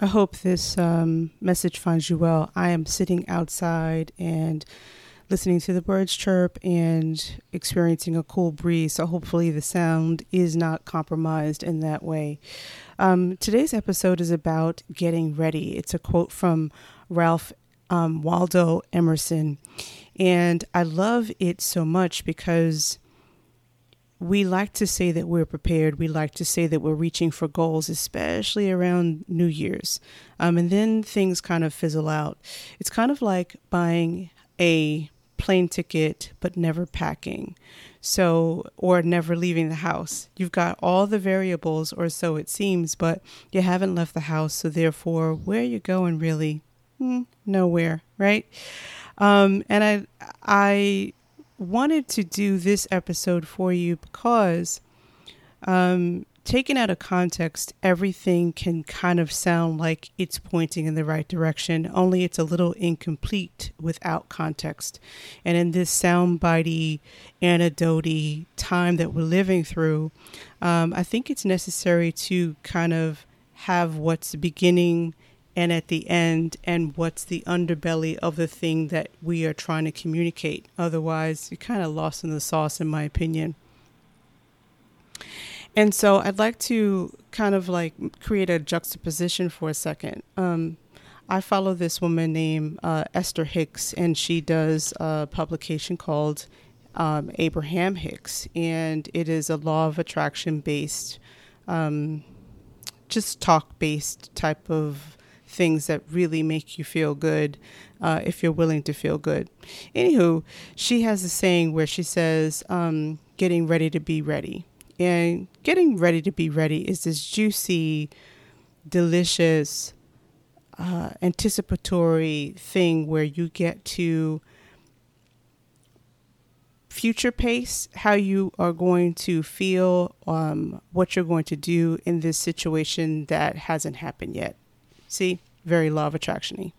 I hope this um, message finds you well. I am sitting outside and listening to the birds chirp and experiencing a cool breeze. So hopefully the sound is not compromised in that way. Um, today's episode is about getting ready. It's a quote from Ralph um, Waldo Emerson. And I love it so much because we like to say that we're prepared. We like to say that we're reaching for goals, especially around New Year's. Um, and then things kind of fizzle out. It's kind of like buying a plane ticket but never packing. So, or never leaving the house. You've got all the variables, or so it seems, but you haven't left the house. So, therefore, where are you going really? Mm, nowhere, right? Um, and I, I wanted to do this episode for you because, um, taken out of context, everything can kind of sound like it's pointing in the right direction, only it's a little incomplete without context. And in this soundbitey, anecdote time that we're living through, um, I think it's necessary to kind of have what's beginning and at the end and what's the underbelly of the thing that we are trying to communicate. Otherwise, you're kind of lost in the sauce, in my opinion. And so I'd like to kind of like create a juxtaposition for a second. Um, I follow this woman named uh, Esther Hicks, and she does a publication called um, Abraham Hicks, and it is a law of attraction based, um, just talk based type of things that really make you feel good uh, if you're willing to feel good. Anywho, she has a saying where she says, um, getting ready to be ready. And getting ready to be ready is this juicy, delicious, uh, anticipatory thing where you get to future pace how you are going to feel, um, what you're going to do in this situation that hasn't happened yet. See, very law of attractiony.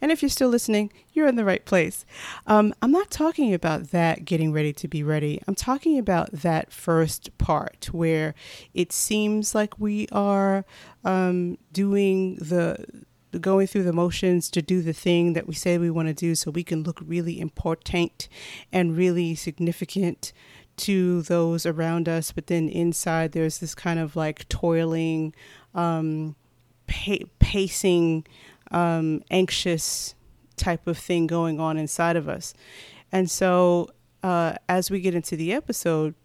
And if you're still listening, you're in the right place. Um, I'm not talking about that getting ready to be ready. I'm talking about that first part where it seems like we are um, doing the going through the motions to do the thing that we say we want to do so we can look really important and really significant to those around us but then inside there's this kind of like toiling um, pa- pacing, um, anxious type of thing going on inside of us. And so, uh, as we get into the episode,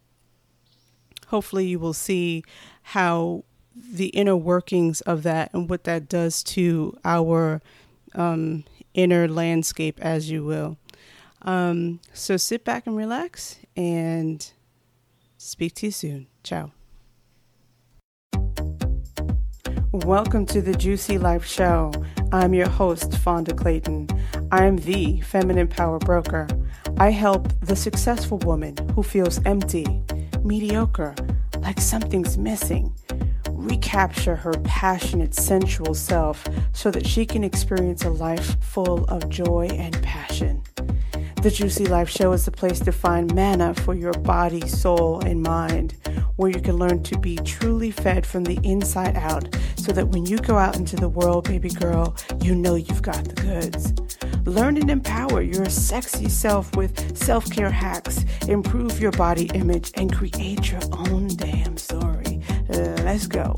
hopefully you will see how the inner workings of that and what that does to our um, inner landscape, as you will. Um, so sit back and relax and speak to you soon. Ciao. Welcome to the Juicy Life Show. I'm your host, Fonda Clayton. I am the feminine power broker. I help the successful woman who feels empty, mediocre, like something's missing, recapture her passionate, sensual self so that she can experience a life full of joy and passion. The Juicy Life Show is the place to find manna for your body, soul, and mind, where you can learn to be truly fed from the inside out so that when you go out into the world, baby girl, you know you've got the goods. Learn and empower your sexy self with self care hacks, improve your body image, and create your own damn story. Let's go.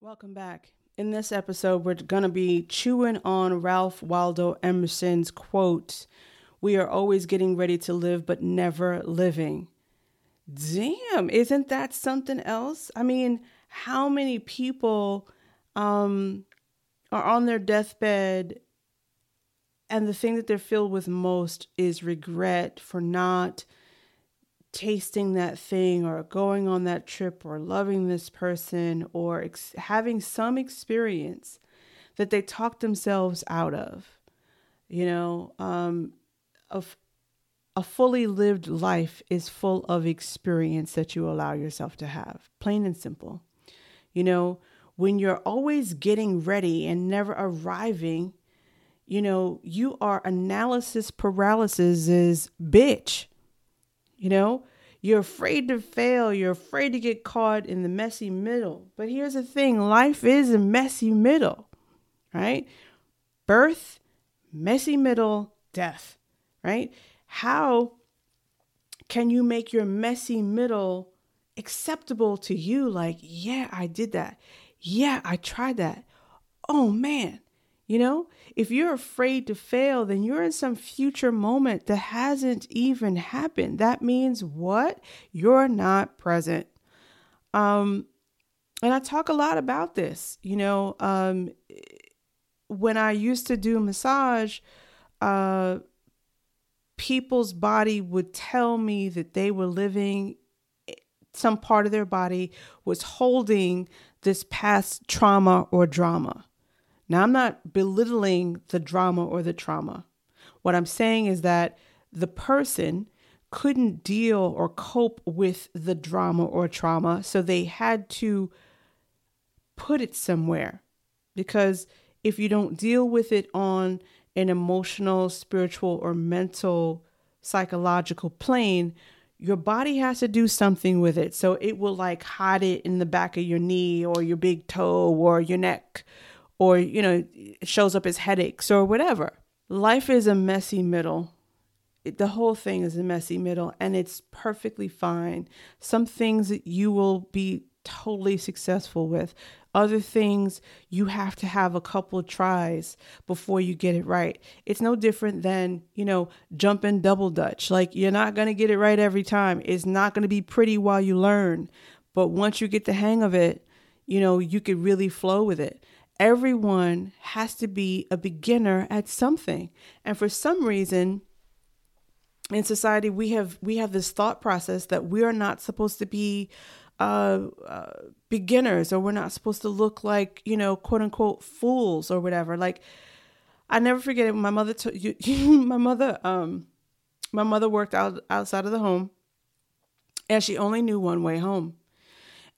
Welcome back. In this episode, we're going to be chewing on Ralph Waldo Emerson's quote We are always getting ready to live, but never living. Damn, isn't that something else? I mean, how many people um, are on their deathbed and the thing that they're filled with most is regret for not tasting that thing or going on that trip or loving this person or ex- having some experience that they talk themselves out of. You know, um, of a fully lived life is full of experience that you allow yourself to have, plain and simple. You know, when you're always getting ready and never arriving, you know, you are analysis paralysis is bitch. You know, You're afraid to fail. You're afraid to get caught in the messy middle. But here's the thing life is a messy middle, right? Birth, messy middle, death, right? How can you make your messy middle acceptable to you? Like, yeah, I did that. Yeah, I tried that. Oh man, you know, if you're afraid to fail, then you're in some future moment that hasn't even happened. That means what? You're not present. Um, and I talk a lot about this. You know, um, when I used to do massage, uh, people's body would tell me that they were living some part of their body was holding this past trauma or drama. Now, I'm not belittling the drama or the trauma. What I'm saying is that the person couldn't deal or cope with the drama or trauma, so they had to put it somewhere. Because if you don't deal with it on an emotional, spiritual, or mental, psychological plane, your body has to do something with it. So it will like hide it in the back of your knee or your big toe or your neck or, you know, it shows up as headaches or whatever. Life is a messy middle. It, the whole thing is a messy middle and it's perfectly fine. Some things that you will be totally successful with. Other things you have to have a couple tries before you get it right. It's no different than, you know, jumping double dutch. Like you're not going to get it right every time. It's not going to be pretty while you learn. But once you get the hang of it, you know, you could really flow with it. Everyone has to be a beginner at something. And for some reason, in society we have we have this thought process that we are not supposed to be uh, uh, beginners or we're not supposed to look like you know quote unquote fools or whatever. Like i never forget it. My mother you my mother um my mother worked out outside of the home and she only knew one way home.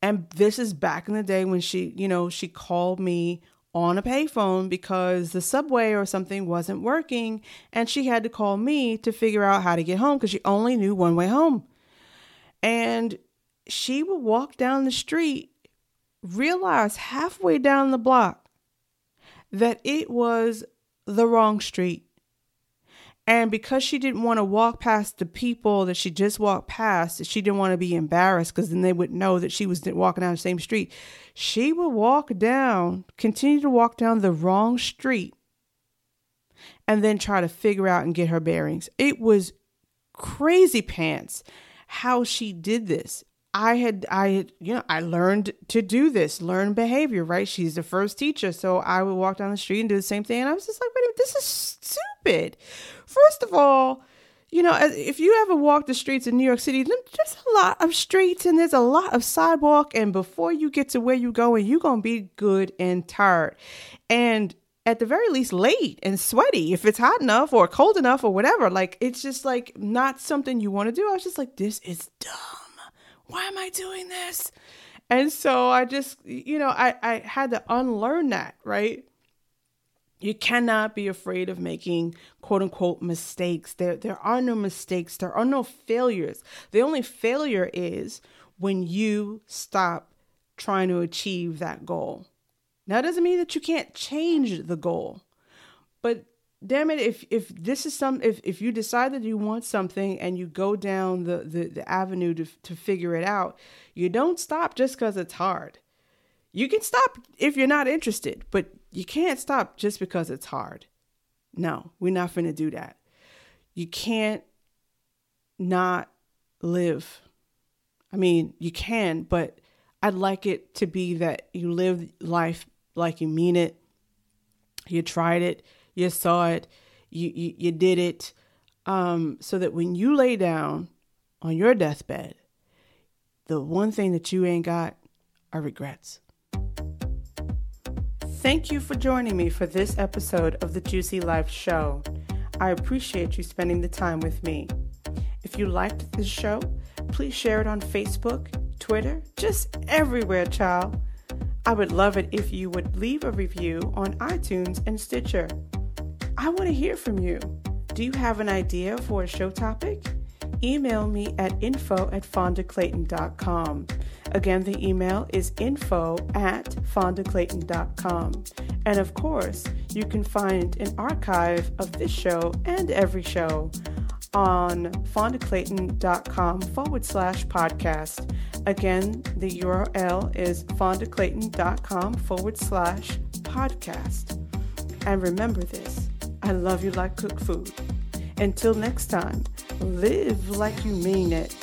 And this is back in the day when she you know she called me on a payphone because the subway or something wasn't working and she had to call me to figure out how to get home because she only knew one way home. And she would walk down the street, realize halfway down the block that it was the wrong street. And because she didn't want to walk past the people that she just walked past, she didn't want to be embarrassed because then they would know that she was walking down the same street. She would walk down, continue to walk down the wrong street, and then try to figure out and get her bearings. It was crazy pants how she did this. I had I you know I learned to do this, learn behavior, right? She's the first teacher, so I would walk down the street and do the same thing, and I was just like, wait a minute, this is stupid. First of all, you know, if you ever walk the streets in New York City, there's a lot of streets and there's a lot of sidewalk, and before you get to where you're going, you're gonna be good and tired, and at the very least late and sweaty if it's hot enough or cold enough or whatever. Like it's just like not something you want to do. I was just like, this is dumb why am I doing this? And so I just, you know, I, I had to unlearn that, right? You cannot be afraid of making quote unquote mistakes. There, there are no mistakes. There are no failures. The only failure is when you stop trying to achieve that goal. Now, it doesn't mean that you can't change the goal, but damn it if if this is some if if you decide that you want something and you go down the the, the avenue to to figure it out you don't stop just because it's hard. You can stop if you're not interested but you can't stop just because it's hard. No we're not going to do that. You can't not live. I mean you can but i'd like it to be that you live life like you mean it. You tried it you saw it, you you, you did it, um, so that when you lay down on your deathbed, the one thing that you ain't got are regrets. Thank you for joining me for this episode of the Juicy Life Show. I appreciate you spending the time with me. If you liked this show, please share it on Facebook, Twitter, just everywhere, child. I would love it if you would leave a review on iTunes and Stitcher. I want to hear from you. Do you have an idea for a show topic? email me at info at fondaclayton.com. Again, the email is info at fondaclayton.com. And of course, you can find an archive of this show and every show on fondaclayton.com forward slash podcast. Again, the URL is fondaclayton.com forward slash podcast. And remember this I love you like cooked food. Until next time, live like you mean it.